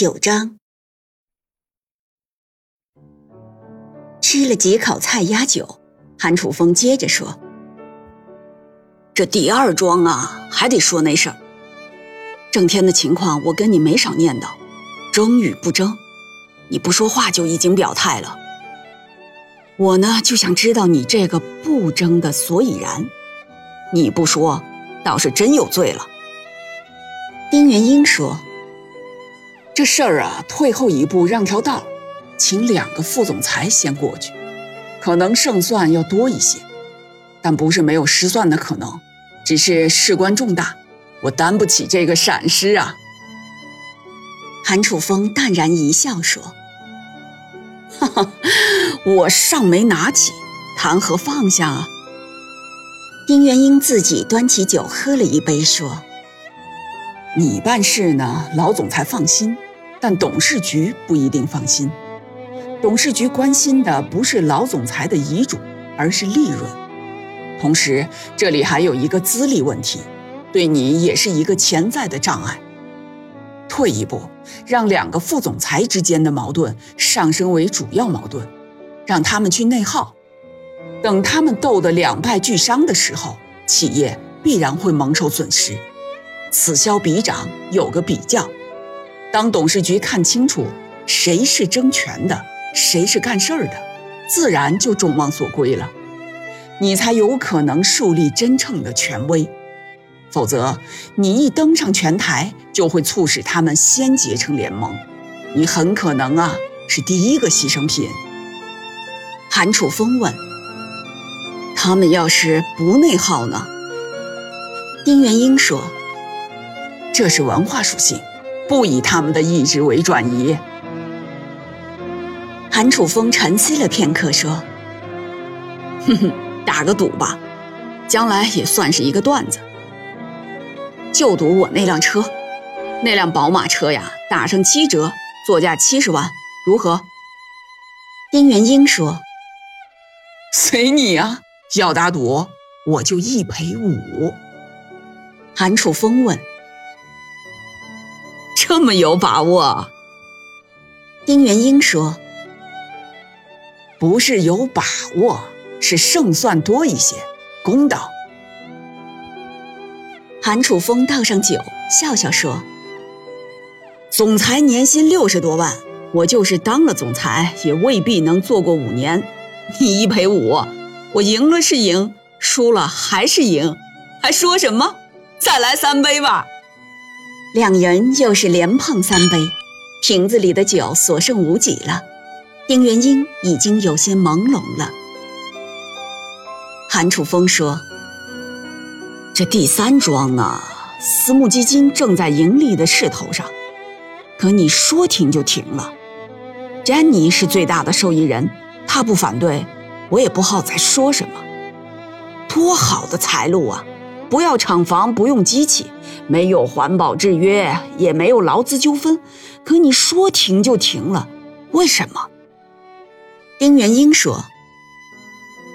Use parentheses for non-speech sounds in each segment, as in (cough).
九章，吃了几口菜鸭酒，韩楚风接着说：“这第二桩啊，还得说那事儿。郑天的情况，我跟你没少念叨，争与不争，你不说话就已经表态了。我呢，就想知道你这个不争的所以然。你不说，倒是真有罪了。”丁元英说。这事儿啊，退后一步，让条道，请两个副总裁先过去，可能胜算要多一些，但不是没有失算的可能，只是事关重大，我担不起这个闪失啊。韩楚风淡然一笑说：“ (laughs) 哈哈，我尚没拿起，谈何放下啊？”丁元英自己端起酒喝了一杯，说：“你办事呢，老总裁放心。”但董事局不一定放心，董事局关心的不是老总裁的遗嘱，而是利润。同时，这里还有一个资历问题，对你也是一个潜在的障碍。退一步，让两个副总裁之间的矛盾上升为主要矛盾，让他们去内耗。等他们斗得两败俱伤的时候，企业必然会蒙受损失。此消彼长，有个比较。当董事局看清楚谁是争权的，谁是干事儿的，自然就众望所归了，你才有可能树立真正的权威。否则，你一登上拳台，就会促使他们先结成联盟，你很可能啊是第一个牺牲品。韩楚风问：“他们要是不内耗呢？”丁元英说：“这是文化属性。”不以他们的意志为转移。韩楚风沉思了片刻，说：“ (laughs) 哼哼，打个赌吧，将来也算是一个段子。就赌我那辆车，那辆宝马车呀，打上七折，作价七十万，如何？”丁元英说：“随你啊，要打赌，我就一赔五。”韩楚风问。这么有把握？丁元英说：“不是有把握，是胜算多一些，公道。”韩楚风倒上酒，笑笑说：“总裁年薪六十多万，我就是当了总裁，也未必能做过五年。你一赔五，我赢了是赢，输了还是赢，还说什么？再来三杯吧。”两人又是连碰三杯，瓶子里的酒所剩无几了。丁元英已经有些朦胧了。韩楚风说：“这第三桩呢，私募基金正在盈利的势头上，可你说停就停了。詹妮是最大的受益人，他不反对，我也不好再说什么。多好的财路啊！不要厂房，不用机器。”没有环保制约，也没有劳资纠纷，可你说停就停了，为什么？丁元英说：“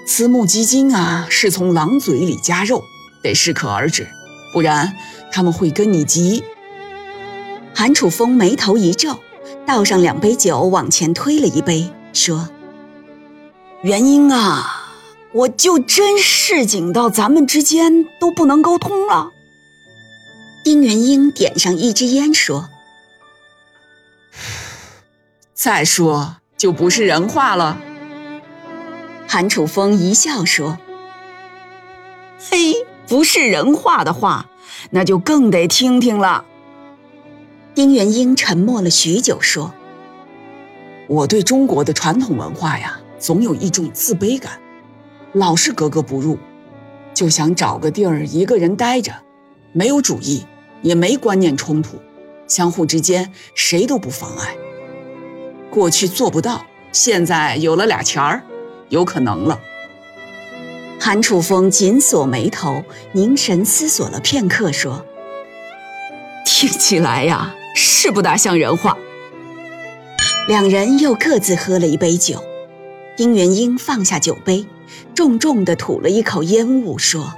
私募基金啊，是从狼嘴里夹肉，得适可而止，不然他们会跟你急。”韩楚风眉头一皱，倒上两杯酒，往前推了一杯，说：“元英啊，我就真市井到咱们之间都不能沟通了。”丁元英点上一支烟，说：(sighs) “再说就不是人话了。”韩楚风一笑说：“嘿，不是人话的话，那就更得听听了。”丁元英沉默了许久，说：“我对中国的传统文化呀，总有一种自卑感，老是格格不入，就想找个地儿一个人待着，没有主意。”也没观念冲突，相互之间谁都不妨碍。过去做不到，现在有了俩钱儿，有可能了。韩楚风紧锁眉头，凝神思索了片刻，说：“听起来呀，是不大像人话。”两人又各自喝了一杯酒。丁元英放下酒杯，重重地吐了一口烟雾，说：“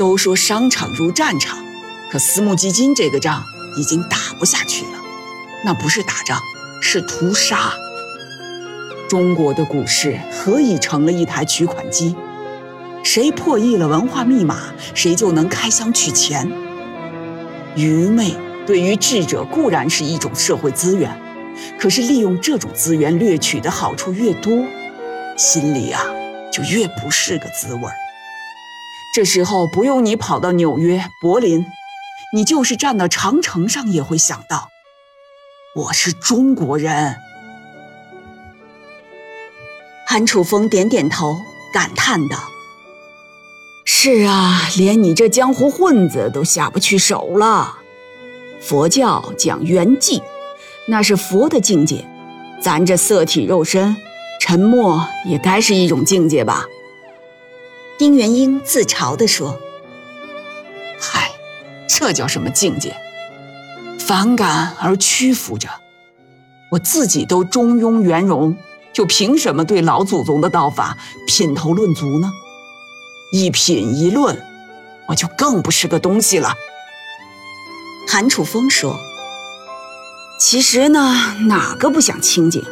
都说商场如战场，可私募基金这个仗已经打不下去了。那不是打仗，是屠杀。”中国的股市何以成了一台取款机？谁破译了文化密码，谁就能开箱取钱。愚昧对于智者固然是一种社会资源，可是利用这种资源掠取的好处越多，心里啊就越不是个滋味儿。这时候不用你跑到纽约、柏林，你就是站到长城上也会想到，我是中国人。韩楚风点点头，感叹道：“是啊，连你这江湖混子都下不去手了。佛教讲圆寂，那是佛的境界，咱这色体肉身，沉默也该是一种境界吧？”丁元英自嘲地说：“嗨，这叫什么境界？反感而屈服着，我自己都中庸圆融。”就凭什么对老祖宗的道法品头论足呢？一品一论，我就更不是个东西了。韩楚风说：“其实呢，哪个不想清静？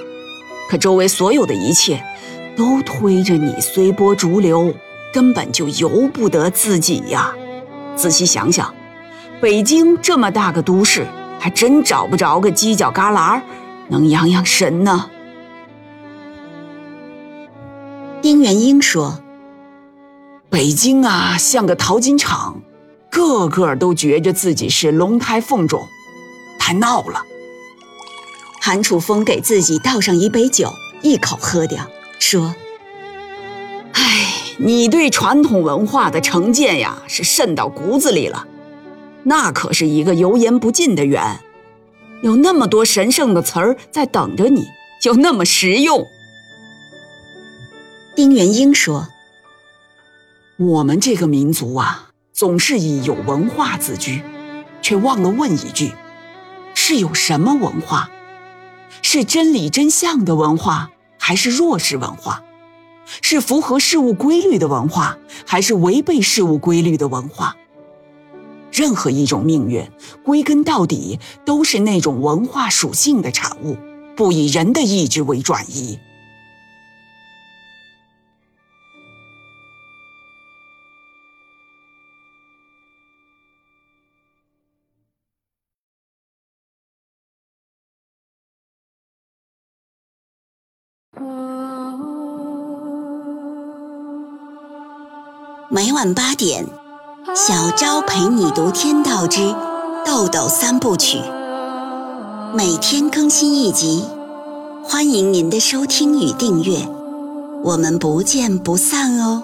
可周围所有的一切，都推着你随波逐流，根本就由不得自己呀。仔细想想，北京这么大个都市，还真找不着个犄角旮旯能养养神呢。”丁元英说：“北京啊，像个淘金场，个个都觉着自己是龙胎凤种，太闹了。”韩楚风给自己倒上一杯酒，一口喝掉，说：“哎，你对传统文化的成见呀，是渗到骨子里了。那可是一个油盐不进的源，有那么多神圣的词儿在等着你，就那么实用。”丁元英说：“我们这个民族啊，总是以有文化自居，却忘了问一句：是有什么文化？是真理真相的文化，还是弱势文化？是符合事物规律的文化，还是违背事物规律的文化？任何一种命运，归根到底都是那种文化属性的产物，不以人的意志为转移。”每晚八点，小昭陪你读《天道之豆豆三部曲》，每天更新一集，欢迎您的收听与订阅，我们不见不散哦。